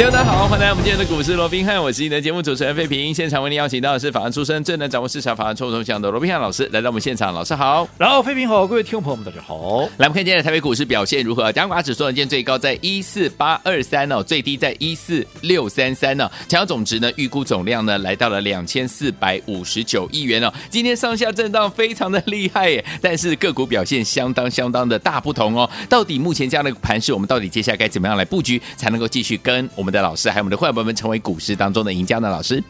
大家好，欢迎来到我们今天的股市罗宾汉，我是你的节目主持人费平。现场为您邀请到的是法案出身、最能掌握市场法案臭动向的罗宾汉老师，来到我们现场。老师好，然后费平好，各位听众朋友们大家好。来，我们看今天的台北股市表现如何？加权指数今天最高在一四八二三哦，最低在一四六三三呢。成交总值呢，预估总量呢，来到了两千四百五十九亿元哦。今天上下震荡非常的厉害耶，但是个股表现相当相当的大不同哦。到底目前这样的盘势，我们到底接下来该怎么样来布局，才能够继续跟我们的老师还有我们的会员朋友们成为股市当中的赢家呢？老师。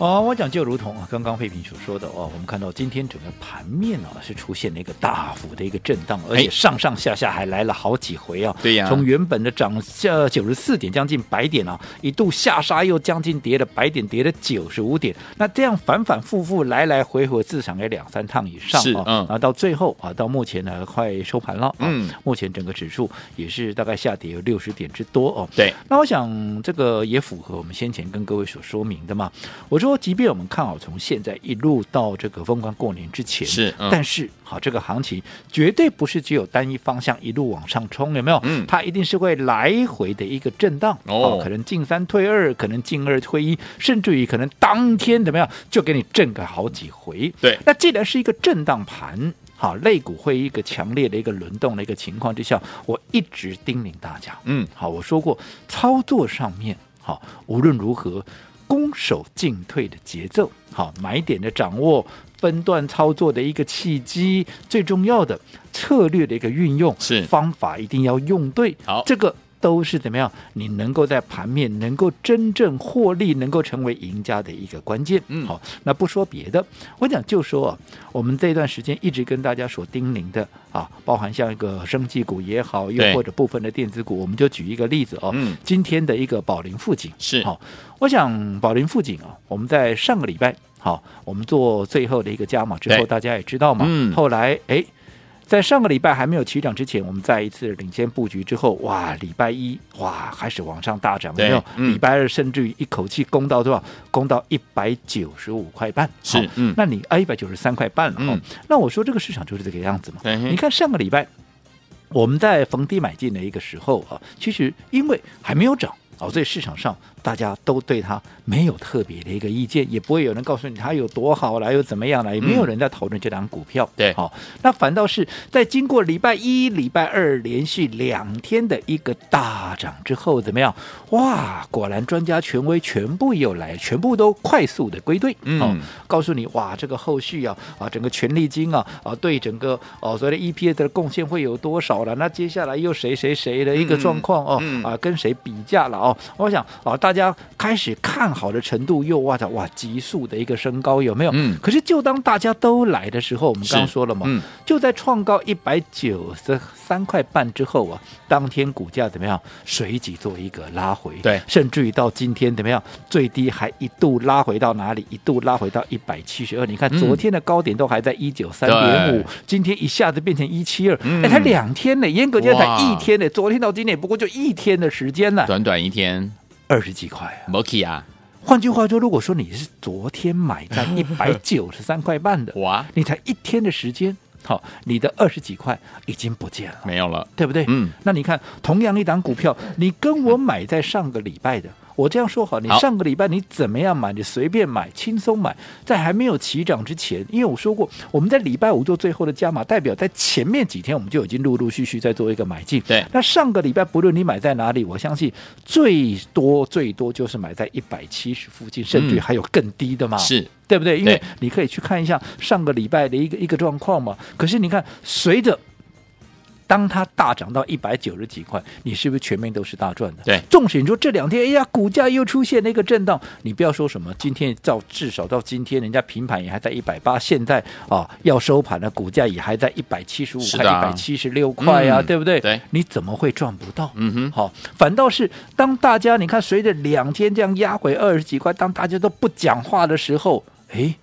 哦，我讲就如同啊，刚刚费平所说的哦，我们看到今天整个盘面呢、啊、是出现了一个大幅的一个震荡，而且上上下下还来了好几回啊。对呀，从原本的涨下九十四点，将近百点啊，一度下杀又将近跌了百点，跌了九十五点。那这样反反复复来来回回，至少也两三趟以上啊。嗯。然后到最后啊，到目前呢快收盘了。嗯。目前整个指数也是大概下跌有六十点之多哦。对。那我想这个也符合我们先前跟各位所说明的嘛。我说。说，即便我们看好从现在一路到这个封关过年之前，是，嗯、但是好，这个行情绝对不是只有单一方向一路往上冲，有没有？嗯，它一定是会来回的一个震荡哦，可能进三退二，可能进二退一，甚至于可能当天怎么样就给你震个好几回。对，那既然是一个震荡盘，好，肋骨会一个强烈的一个轮动的一个情况之下，我一直叮咛大家，嗯，好，我说过操作上面，好，无论如何。攻守进退的节奏，好，买点的掌握，分段操作的一个契机，最重要的策略的一个运用，是方法一定要用对，好，这个。都是怎么样？你能够在盘面能够真正获利，能够成为赢家的一个关键。嗯，好，那不说别的，我讲就说啊，我们这段时间一直跟大家所叮咛的啊，包含像一个生技股也好，又或者部分的电子股，我们就举一个例子哦。嗯，今天的一个宝林富锦是好，我想宝林富锦啊，我们在上个礼拜好，我们做最后的一个加码之后，大家也知道嘛。嗯，后来哎。在上个礼拜还没有起涨之前，我们再一次领先布局之后，哇，礼拜一哇开始往上大涨，有没有？嗯、礼拜二甚至于一口气攻到多少？攻到一百九十五块半，是，嗯，那你啊一百九十三块半了，嗯，那我说这个市场就是这个样子嘛。你看上个礼拜我们在逢低买进的一个时候啊，其实因为还没有涨。哦，所以市场上大家都对它没有特别的一个意见，也不会有人告诉你它有多好了，又怎么样了，也没有人在讨论这档股票。对，好，那反倒是在经过礼拜一、礼拜二连续两天的一个大涨之后，怎么样？哇，果然专家权威全部又来，全部都快速的归队。嗯，告诉你，哇，这个后续啊啊，整个权利金啊啊，对整个哦所谓的 EPS 的贡献会有多少了？那接下来又谁谁谁的一个状况哦啊，跟谁比价了哦？我想啊，大家开始看好的程度又哇的哇急速的一个升高，有没有？嗯。可是就当大家都来的时候，我们刚刚说了嘛，嗯，就在创高一百九十三块半之后啊，当天股价怎么样？随即做一个拉回，对，甚至于到今天怎么样？最低还一度拉回到哪里？一度拉回到一百七十二。你看昨天的高点都还在一九三点五，今天一下子变成一七二，哎，才两天呢，严格讲才一天呢，昨天到今天不过就一天的时间呢，短短一天。二十几块啊，没去啊。换句话说，如果说你是昨天买在 一百九十三块半的，哇，你才一天的时间，好，你的二十几块已经不见了，没有了，对不对？嗯，那你看，同样一档股票，你跟我买在上个礼拜的。我这样说好，你上个礼拜你怎么样买？你随便买，轻松买，在还没有起涨之前，因为我说过，我们在礼拜五做最后的加码，代表在前面几天我们就已经陆陆续续在做一个买进。对，那上个礼拜不论你买在哪里，我相信最多最多就是买在一百七十附近，甚至还有更低的嘛，是对不对？因为你可以去看一下上个礼拜的一个一个状况嘛。可是你看，随着当它大涨到一百九十几块，你是不是全面都是大赚的？对，纵使你说这两天，哎呀，股价又出现了一个震荡，你不要说什么，今天到至少到今天，人家平盘也还在一百八，现在啊要收盘了，股价也还在一百七十五块、一百七十六块呀，对不对？对，你怎么会赚不到？嗯哼，好，反倒是当大家你看，随着两天这样压回二十几块，当大家都不讲话的时候，哎。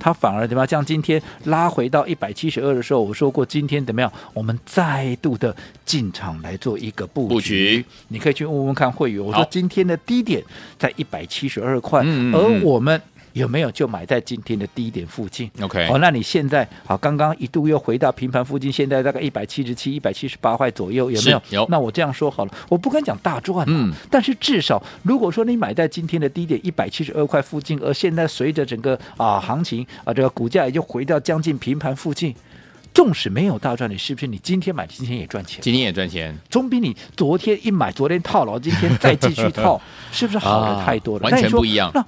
它反而怎么样？像今天拉回到一百七十二的时候，我说过今天怎么样？我们再度的进场来做一个布局。布局你可以去问问看会员，我说今天的低点在一百七十二块，嗯嗯嗯而我们。有没有就买在今天的低点附近？OK，哦，那你现在好，刚刚一度又回到平盘附近，现在大概一百七十七、一百七十八块左右，有没有？有。那我这样说好了，我不敢讲大赚，嗯，但是至少如果说你买在今天的低点一百七十二块附近，而现在随着整个啊行情啊这个股价也就回到将近平盘附近，纵使没有大赚，你是不是你今天买今天也赚钱？今天也赚钱，总比你昨天一买昨天套牢，今天再继续套，是不是好的太多了？啊、完全不一样。那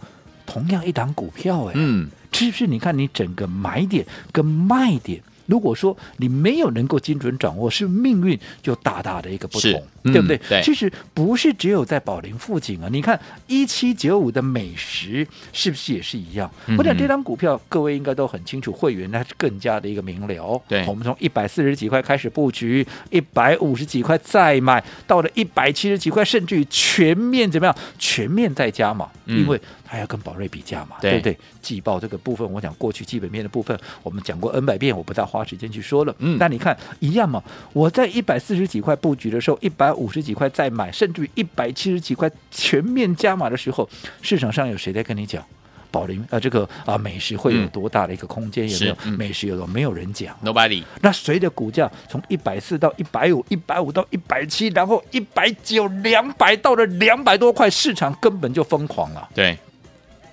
同样一档股票，哎，嗯，是不是？你看你整个买点跟卖点，如果说你没有能够精准掌握，是命运就大大的一个不同，嗯、对不对？对。其实不是只有在宝林附近啊，你看一七九五的美食是不是也是一样？嗯、我想这档股票各位应该都很清楚，会员那是更加的一个明了。对，我们从一百四十几块开始布局，一百五十几块再买，到了一百七十几块，甚至于全面怎么样？全面再加嘛，嗯、因为。还要跟宝瑞比价嘛，对，对不对？季报这个部分，我讲过去基本面的部分，我们讲过 N 百遍，我不再花时间去说了。嗯，那你看一样嘛，我在一百四十几块布局的时候，一百五十几块再买，甚至于一百七十几块全面加码的时候，市场上有谁在跟你讲宝林啊、呃？这个啊美食会有多大的一个空间？嗯、有没有？嗯、美食有没有？没有人讲，Nobody。那随着股价从一百四到一百五，一百五到一百七，然后一百九、两百到了两百多块，市场根本就疯狂了。对。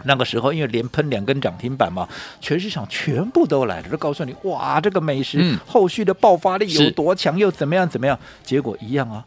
那个时候，因为连喷两根涨停板嘛，全市场全部都来了，都告诉你，哇，这个美食后续的爆发力有多强，又怎么样怎么样？结果一样啊。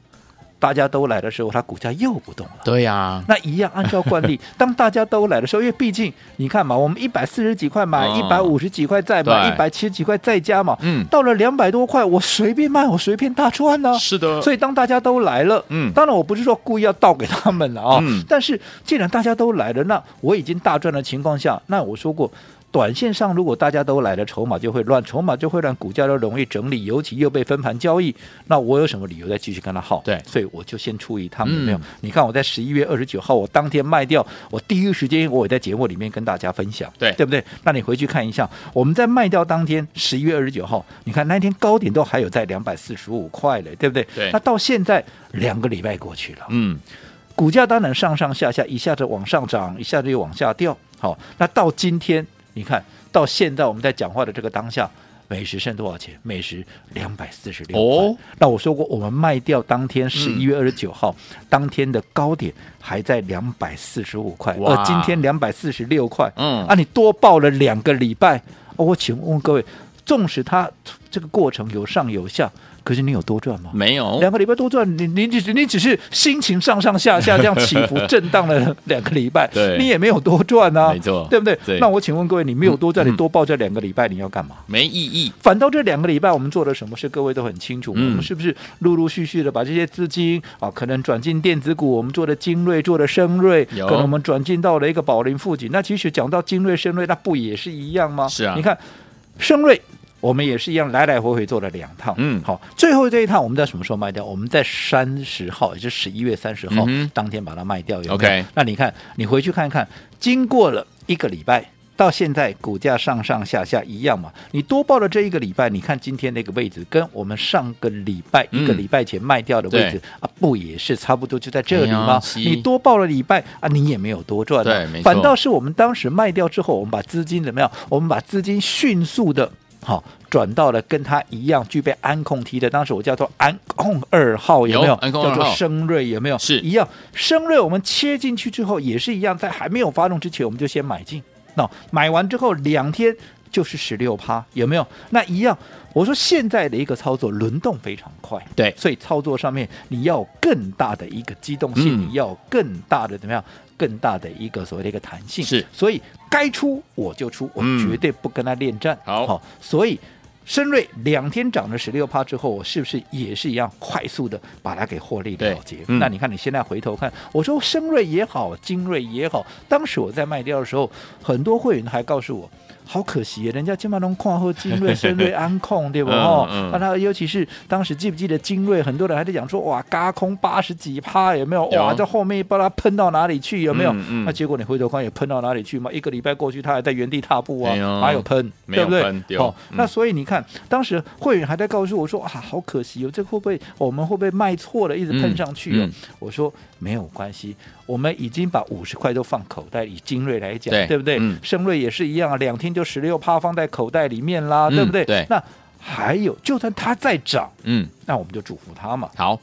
大家都来的时候，它股价又不动了。对呀、啊，那一样按照惯例，当大家都来的时候，因为毕竟你看嘛，我们一百四十几块买，一百五十几块再买，一百七十几块再加嘛。嗯，到了两百多块，我随便卖，我随便大赚呢、啊。是的。所以当大家都来了，嗯，当然我不是说故意要倒给他们了啊、哦，嗯，但是既然大家都来了，那我已经大赚的情况下，那我说过。短线上，如果大家都来了，筹码就会乱，筹码就会让股价都容易整理，尤其又被分盘交易，那我有什么理由再继续跟他耗？对，所以我就先出一趟，有没有？你看我在十一月二十九号，我当天卖掉，我第一时间我也在节目里面跟大家分享，对，对不对？那你回去看一下，我们在卖掉当天，十一月二十九号，你看那天高点都还有在两百四十五块嘞，对不对？对。那到现在两个礼拜过去了，嗯，股价当然上上下下，一下子往上涨，一下子又往下掉，好，那到今天你看。到现在我们在讲话的这个当下，美食剩多少钱？美食两百四十六块。那我说过，我们卖掉当天十一月二十九号、嗯、当天的高点还在两百四十五块，而今天两百四十六块。嗯，啊，你多报了两个礼拜。哦，我请问各位，纵使它这个过程有上有下。可是你有多赚吗？没有，两个礼拜多赚，你你只你只是心情上上下下 这样起伏震荡了两个礼拜，你也没有多赚啊，没错，对不对？对。那我请问各位，你没有多赚，嗯、你多报这两个礼拜，你要干嘛？没意义。反倒这两个礼拜我们做了什么事，各位都很清楚。嗯、我们是不是陆陆续续的把这些资金啊，可能转进电子股，我们做的精锐，做的升锐，可能我们转进到了一个宝林附近。那其实讲到精锐、升锐，那不也是一样吗？是啊，你看升锐。我们也是一样，来来回回做了两趟。嗯，好，最后这一趟我们在什么时候卖掉？我们在三十号，也就是十一月三十号、嗯、当天把它卖掉。有有，OK。那你看，你回去看看，经过了一个礼拜，到现在股价上上下下一样嘛？你多报了这一个礼拜，你看今天那个位置，跟我们上个礼拜、嗯、一个礼拜前卖掉的位置啊，不也是差不多就在这里吗？哎、你多报了礼拜啊，你也没有多赚。对。反倒是我们当时卖掉之后，我们把资金怎么样？我们把资金迅速的。好，转到了跟它一样具备安控梯的，当时我叫做安控二号，有没有？有叫做升瑞，有没有？是一样。升瑞我们切进去之后也是一样，在还没有发动之前，我们就先买进。那买完之后两天就是十六趴，有没有？那一样。我说现在的一个操作轮动非常快，对，所以操作上面你要更大的一个机动性，嗯、你要更大的怎么样？更大的一个所谓的一个弹性是，所以该出我就出，我绝对不跟他恋战。好、嗯，所以深瑞两天涨了十六趴之后，我是不是也是一样快速的把它给获利了结？嗯、那你看你现在回头看，我说深瑞也好，精锐也好，当时我在卖掉的时候，很多会员还告诉我，好可惜，人家金马龙矿后精锐、深锐、安控，对不？哦、嗯，那、嗯、他尤其是当时记不记得精锐，很多人还在讲说，哇，嘎空八十几趴，有没有？哇，这后面不知道喷到哪里去，有没有？那、结果你回头看，也喷到哪里去嘛？一个礼拜过去，他还在原地踏步啊，哪有喷？对不对？哦、嗯，那所以你看，当时会员还在告诉我说，啊，好可惜哦，这、会不会我们会不会卖错了，一直喷上去哦？我说没有关系，我们已经把五十块都放口袋里，以精锐来讲，对，对不对？嗯，深锐也是一样啊，两天就十六趴放在口袋里面啦，嗯、对不对？对。那还有，就算它再涨，嗯，那我们就祝福它嘛。好。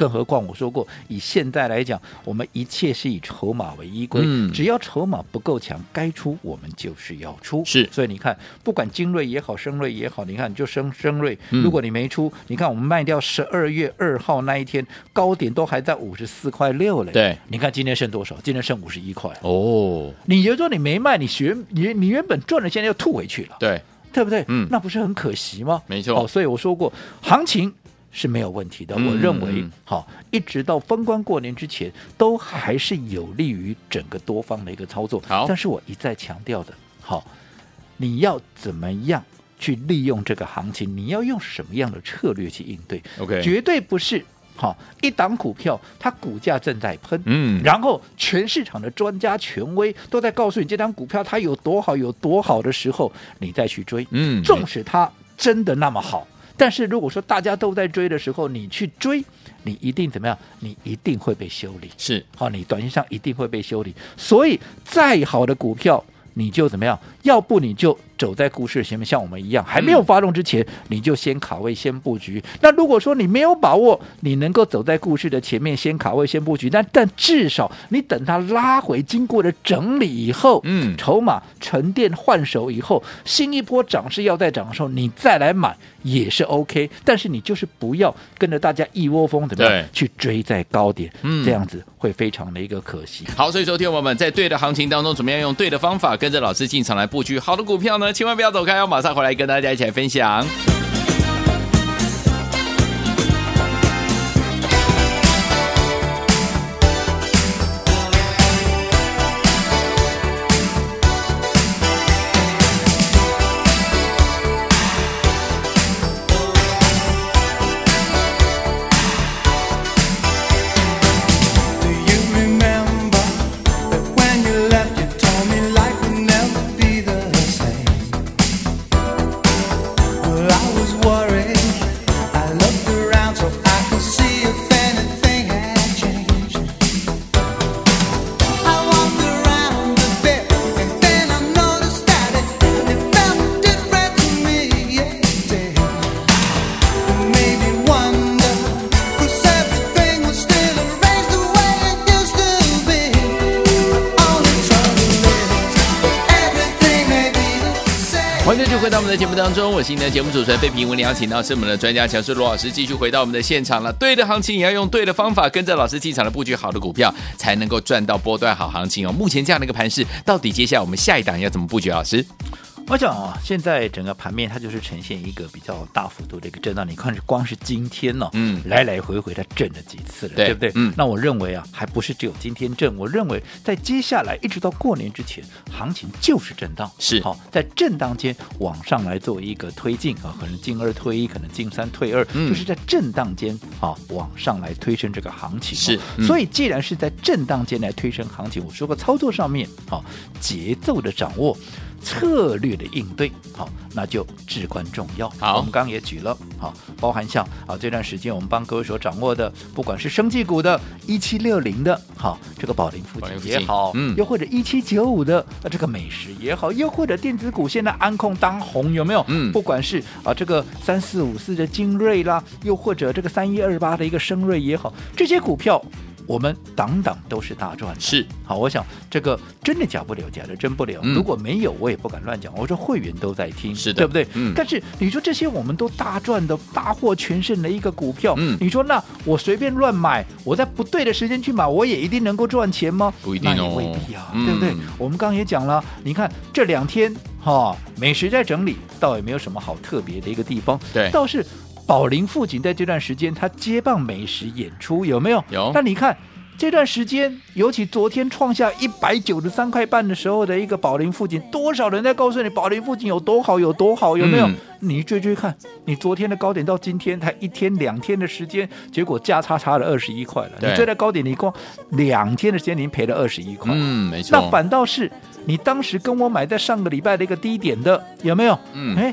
更何况我说过，以现在来讲，我们一切是以筹码为依归。嗯，只要筹码不够强，该出我们就是要出。是，所以你看，不管精锐也好，生锐也好，你看就生生锐，如果你没出，嗯、你看我们卖掉十二月二号那一天高点都还在五十四块六嘞。对，你看今天剩多少？今天剩五十一块。哦，你就说你没卖，你学你你原本赚了，现在又吐回去了。对，对不对？嗯，那不是很可惜吗？没错。哦，所以我说过，行情。是没有问题的，我认为，好、嗯，一直到封关过年之前，都还是有利于整个多方的一个操作。好，但是我一再强调的，好，你要怎么样去利用这个行情？你要用什么样的策略去应对？OK，绝对不是好一档股票，它股价正在喷，嗯，然后全市场的专家权威都在告诉你这档股票它有多好有多好的时候，你再去追，嗯，纵使它真的那么好。但是如果说大家都在追的时候，你去追，你一定怎么样？你一定会被修理。是，好，你短信上一定会被修理。所以再好的股票，你就怎么样？要不你就。走在故事前面，像我们一样，还没有发动之前，嗯、你就先卡位、先布局。那如果说你没有把握，你能够走在故事的前面，先卡位、先布局，但但至少你等它拉回，经过了整理以后，嗯，筹码沉淀换手以后，新一波涨势要再涨的时候，你再来买也是 OK。但是你就是不要跟着大家一窝蜂怎么样去追在高点，嗯，这样子会非常的一个可惜。好，所以说，听我们在对的行情当中，怎么样用对的方法，跟着老师进场来布局好的股票呢？千万不要走开，要马上回来跟大家一起来分享。在节目当中，我是您的节目主持人费平，为您邀请到是我们的专家强势罗老师，继续回到我们的现场了。对的行情也要用对的方法，跟着老师进场的布局好的股票，才能够赚到波段好行情哦。目前这样的一个盘势，到底接下来我们下一档要怎么布局？老师？我想啊，现在整个盘面它就是呈现一个比较大幅度的一个震荡。你看，光是今天呢、哦，嗯，来来回回它震了几次了，对，对不对？嗯，那我认为啊，还不是只有今天震。我认为在接下来一直到过年之前，行情就是震荡，是好在震荡间往上来做一个推进啊，可能进二退一，可能进三退二，嗯，就是在震荡间啊往上来推升这个行情。是，嗯、所以既然是在震荡间来推升行情，我说过操作上面啊节奏的掌握。策略的应对，好，那就至关重要。好，我们刚刚也举了，好，包含像啊这段时间我们帮各位所掌握的，不管是生技股的一七六零的，好，这个宝林附近也好，嗯，又或者一七九五的啊这个美食也好，又或者电子股现在安控当红有没有？嗯，不管是啊这个三四五四的精锐啦，又或者这个三一二八的一个升瑞也好，这些股票。我们档档都是大赚的，是好。我想这个真的假不了，假的真不了。嗯、如果没有，我也不敢乱讲。我说会员都在听，是的，对不对？嗯。但是你说这些我们都大赚的大获全胜的一个股票，嗯，你说那我随便乱买，我在不对的时间去买，我也一定能够赚钱吗？不一定也未必啊，嗯、对不对？我们刚刚也讲了，你看这两天哈、哦，美食在整理，倒也没有什么好特别的一个地方，对，倒是。宝林富锦在这段时间，他接棒美食演出有没有？有。那你看这段时间，尤其昨天创下一百九十三块半的时候的一个宝林富锦，多少人在告诉你宝林富锦有多好，有多好，有没有？嗯、你追追看，你昨天的高点到今天才一天两天的时间，结果价差差了二十一块了。你追在高点，你光两天的时间，你赔了二十一块。嗯，没错。那反倒是你当时跟我买在上个礼拜的一个低点的，有没有？嗯，哎，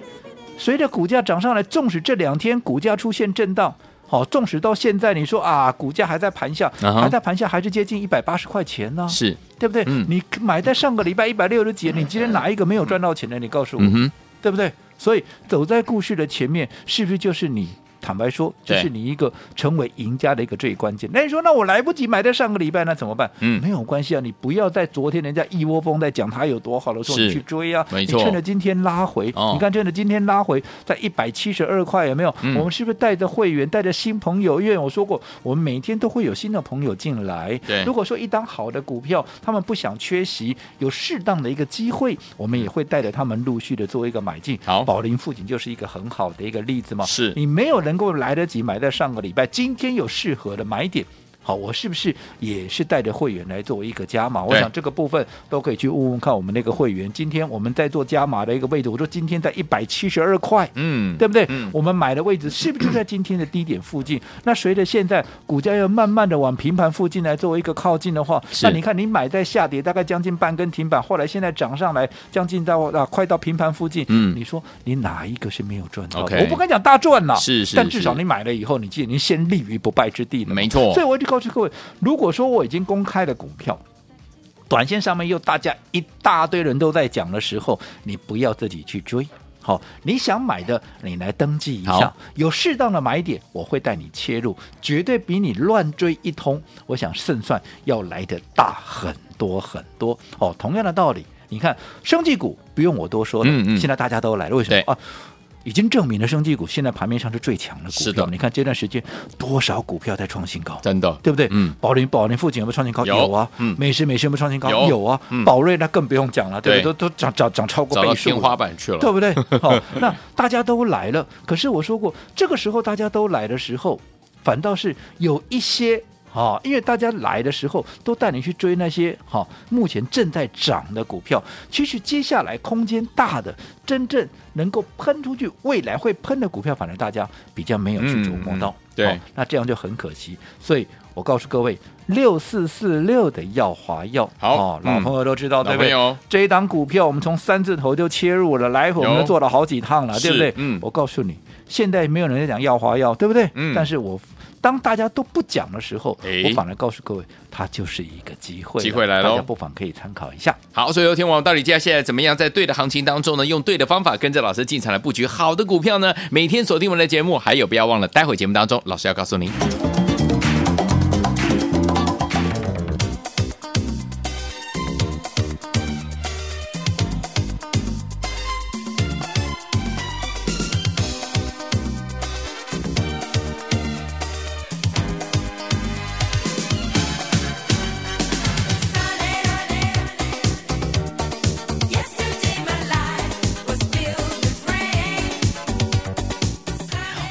随着股价涨上来，纵使这两天股价出现震荡。好，纵使到现在，你说啊，股价还在盘下，uh huh. 还在盘下，还是接近一百八十块钱呢？是，对不对？嗯、你买在上个礼拜一百六十几，你今天哪一个没有赚到钱的？你告诉我，嗯、对不对？所以走在故事的前面，是不是就是你？坦白说，这是你一个成为赢家的一个最关键。那你说，那我来不及买在上个礼拜，那怎么办？嗯，没有关系啊，你不要在昨天人家一窝蜂在讲它有多好的时候，你去追啊。没错，你趁着今天拉回，哦、你看趁着今天拉回在一百七十二块，有没有？嗯、我们是不是带着会员，带着新朋友？因为我说过，我们每天都会有新的朋友进来。对，如果说一档好的股票，他们不想缺席，有适当的一个机会，我们也会带着他们陆续的做一个买进。好，宝林附近就是一个很好的一个例子嘛。是你没有能够来得及。买在上个礼拜，今天有适合的买点。好，我是不是也是带着会员来作为一个加码？我想这个部分都可以去问问看我们那个会员。今天我们在做加码的一个位置，我说今天在一百七十二块，嗯，对不对？嗯、我们买的位置是不是就在今天的低点附近？那随着现在股价要慢慢的往平盘附近来作为一个靠近的话，那你看你买在下跌大概将近半根停板，后来现在涨上来将近到啊快到平盘附近，嗯，你说你哪一个是没有赚到我不敢讲大赚呐，是是，但至少你买了以后，你记得你先立于不败之地了，没错。所以我就告诉各位，如如果说我已经公开了股票，短线上面又大家一大堆人都在讲的时候，你不要自己去追。好，你想买的，你来登记一下，有适当的买点，我会带你切入，绝对比你乱追一通，我想胜算要来得大很多很多。哦，同样的道理，你看生技股不用我多说了，嗯嗯现在大家都来了，为什么啊？已经证明了，生技股现在盘面上是最强的股票。是的，你看这段时间多少股票在创新高，真的，对不对？嗯，宝林宝林附近有没有创新高？有啊。嗯，美食美食有没有创新高？有啊。宝瑞那更不用讲了，对不对？都都涨涨涨超过倍数，天花板去了，对不对？好，那大家都来了，可是我说过，这个时候大家都来的时候，反倒是有一些。啊，因为大家来的时候都带你去追那些哈、啊，目前正在涨的股票。其实接下来空间大的，真正能够喷出去，未来会喷的股票，反而大家比较没有去琢磨到。嗯嗯、对、啊，那这样就很可惜。所以我告诉各位，六四四六的耀华药，好、啊，老朋友都知道，嗯、对不对？这一档股票，我们从三字头就切入了，来回我们都做了好几趟了，对不对？嗯，我告诉你，现在没有人在讲耀华药，对不对？嗯，但是我。当大家都不讲的时候，诶我反而告诉各位，它就是一个机会，机会来了，大家不妨可以参考一下。好，所以有天王到底接下来怎么样，在对的行情当中呢，用对的方法跟着老师进场来布局好的股票呢？每天锁定我们的节目，还有不要忘了，待会节目当中老师要告诉您。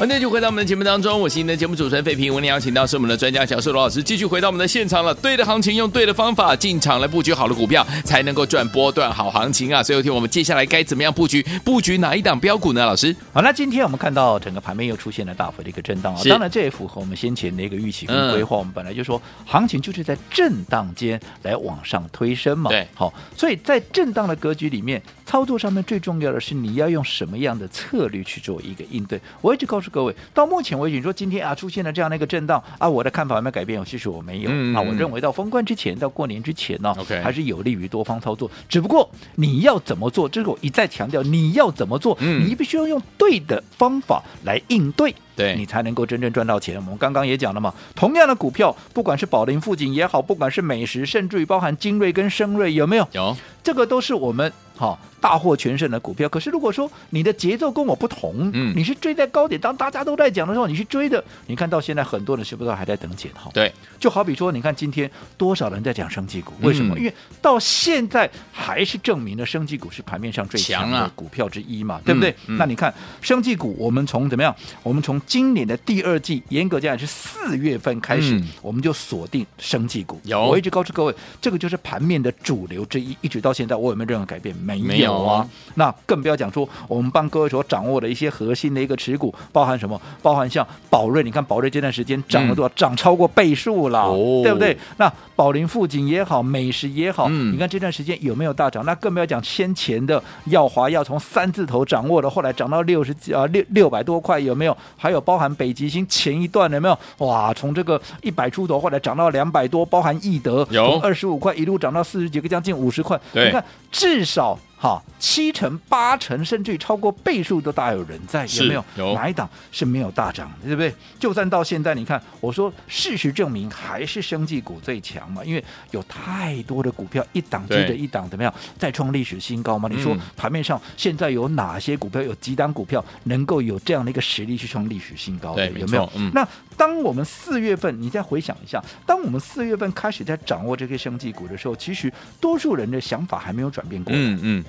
欢迎继续回到我们的节目当中，我是您的节目主持人费平。我们邀请到是我们的专家小树罗老师，继续回到我们的现场了。对的行情，用对的方法进场来布局好的股票，才能够赚波段好行情啊！所以，有听我们接下来该怎么样布局？布局哪一档标股呢？老师，好，那今天我们看到整个盘面又出现了大幅的一个震荡啊，当然这也符合我们先前的一个预期跟规划。嗯、我们本来就说，行情就是在震荡间来往上推升嘛。对，好，所以在震荡的格局里面，操作上面最重要的是你要用什么样的策略去做一个应对。我一直告诉各位，到目前。为止，你说今天啊出现了这样的一个震荡啊，我的看法有没有改变？其实我没有、嗯、啊，我认为到封关之前，到过年之前呢.还是有利于多方操作。只不过你要怎么做，这是我一再强调，你要怎么做，嗯、你必须要用对的方法来应对，对你才能够真正赚到钱。我们刚刚也讲了嘛，同样的股票，不管是宝林富锦也好，不管是美食，甚至于包含精锐跟生锐，有没有？有，这个都是我们好。大获全胜的股票，可是如果说你的节奏跟我不同，嗯，你是追在高点，当大家都在讲的时候，你去追的，你看到现在很多人是不是还在等解套？对，就好比说，你看今天多少人在讲生技股？为什么？嗯、因为到现在还是证明了生技股是盘面上最强的股票之一嘛，啊、对不对？嗯嗯、那你看生技股，我们从怎么样？我们从今年的第二季，严格讲来是四月份开始，嗯我们就锁定生技股。有我一直告诉各位，这个就是盘面的主流之一，一直到现在，我有没有任何改变？没有啊。有啊那更不要讲说，我们帮各位所掌握的一些核心的一个持股，包含什么？包含像宝瑞，你看宝瑞这段时间涨了多少？涨、嗯、超过倍数了，哦对不对？那宝林富锦也好，美食也好，嗯你看这段时间有没有大涨？那更不要讲先前的耀华要从三字头掌握的，后来涨到六十几啊六六百多块，有没有？还有包含北极星前一段有没有？哇，从这个一百出头，后来涨到两百多，包含易德有从二十五块一路涨到四十几个，将近五十块。对你看至少。好，七成、八成，甚至于超过倍数都大有人在，有没有？有哪一档是没有大涨的，对不对？就算到现在，你看，我说事实证明还是生技股最强嘛，因为有太多的股票一档接着一档，怎么样再创历史新高嘛？你说嗯盘面上现在有哪些股票，有几档股票能够有这样的一个实力去创历史新高的？对有没有没？嗯那当我们四月份，你再回想一下，当我们四月份开始在掌握这些生技股的时候，其实多数人的想法还没有转变过来。嗯嗯，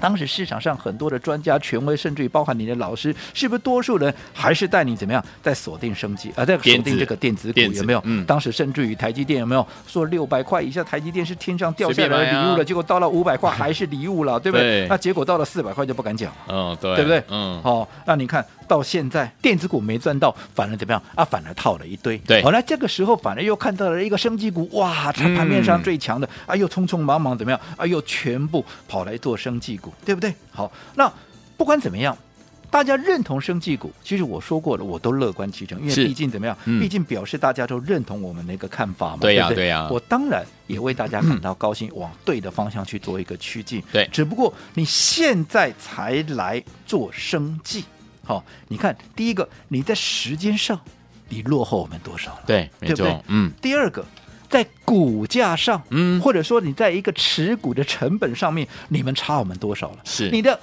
当时市场上很多的专家、权威，甚至于包含你的老师，是不是多数人还是带你怎么样，在锁定生技啊、呃，在锁定这个电子股有没有？嗯当时甚至于台积电有没有说六百块以下台积电是天上掉下来的礼物了？结果到了五百块还是礼物了，对不对？对那结果到了四百块就不敢讲。嗯，对，对不对？嗯，哦，那你看到现在电子股没赚到，反而怎么样啊？反而套了一堆。对好、那这个时候反而又看到了一个生技股，哇，它盘面上最强的，啊，又匆匆忙忙怎么样？啊，又全部跑来做生技股，对不对？好，那不管怎么样。大家认同生技股，其实我说过了，我都乐观其成，因为毕竟怎么样？嗯毕竟表示大家都认同我们的一个看法嘛。对呀不对呀我当然也为大家感到高兴，往对的方向去做一个趋近。对只不过你现在才来做生技，好、你看第一个，你在时间上你落后我们多少了？对，没对不对错，嗯，第二个，在股价上，嗯或者说你在一个持股的成本上面，你们差我们多少了？是你的。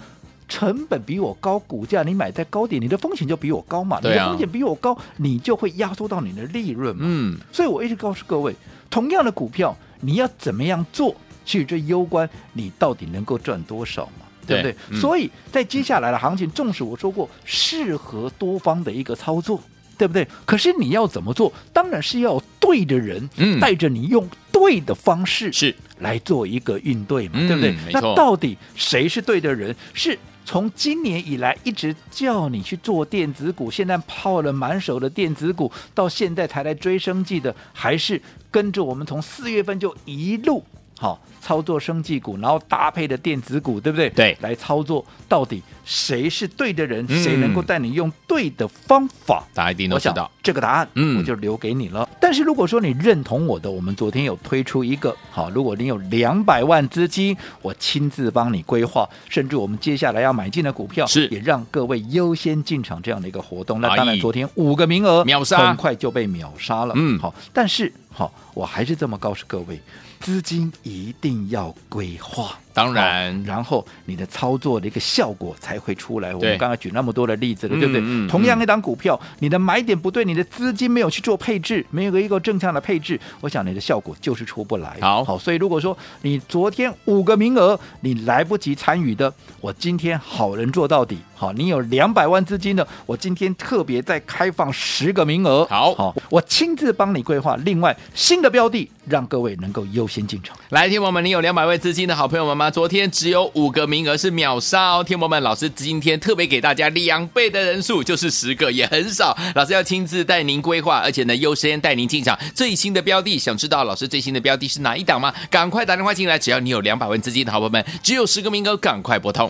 成本比我高，股价你买在高点，你的风险就比我高嘛？你的风险比我高，你就会压缩到你的利润嘛。嗯，所以我一直告诉各位，同样的股票，你要怎么样做，其实这攸关你到底能够赚多少嘛，对不对？嗯所以在接下来的行情，纵使我说过适合多方的一个操作，对不对？可是你要怎么做？当然是要有对的人，嗯带着你用对的方式是来做一个应对嘛，嗯对不对？那到底谁是对的人？是从今年以来一直叫你去做电子股，现在泡了满手的电子股，到现在才来追生计的，还是跟着我们从四月份就一路好操作生技股，然后搭配的电子股，对不对？对来操作，到底谁是对的人？嗯谁能够带你用对的方法？大家一定都我想知道，这个答案，嗯我就留给你了。但是如果说你认同我的，我们昨天有推出一个好，如果你有两百万资金，我亲自帮你规划，甚至我们接下来要买进的股票，是也让各位优先进场这样的一个活动。那哎当然，昨天五个名额秒杀很快就被秒杀了。嗯好，但是好，我还是这么告诉各位，资金一定定要规划。当然好然后你的操作的一个效果才会出来。我们刚才举那么多的例子了，嗯对不对？嗯同样一档股票，你的买点不对，你的资金没有去做配置，没有一个正向的配置，我想你的效果就是出不来。好好，所以如果说你昨天五个名额你来不及参与的，我今天好人做到底。好，你有两百万资金的，我今天特别再开放十个名额。好好，我亲自帮你规划。另外新的标的，让各位能够优先进场。来，听友们，你有两百位资金的好朋友们吗？昨天只有五个名额是秒杀哦，天魔们，老师今天特别给大家两倍的人数，就是十个，也很少。老师要亲自带您规划，而且呢，优先带您进场最新的标的。想知道老师最新的标的是哪一档吗？赶快打电话进来，只要你有两百万资金的好朋友们，只有十个名额，赶快拨通。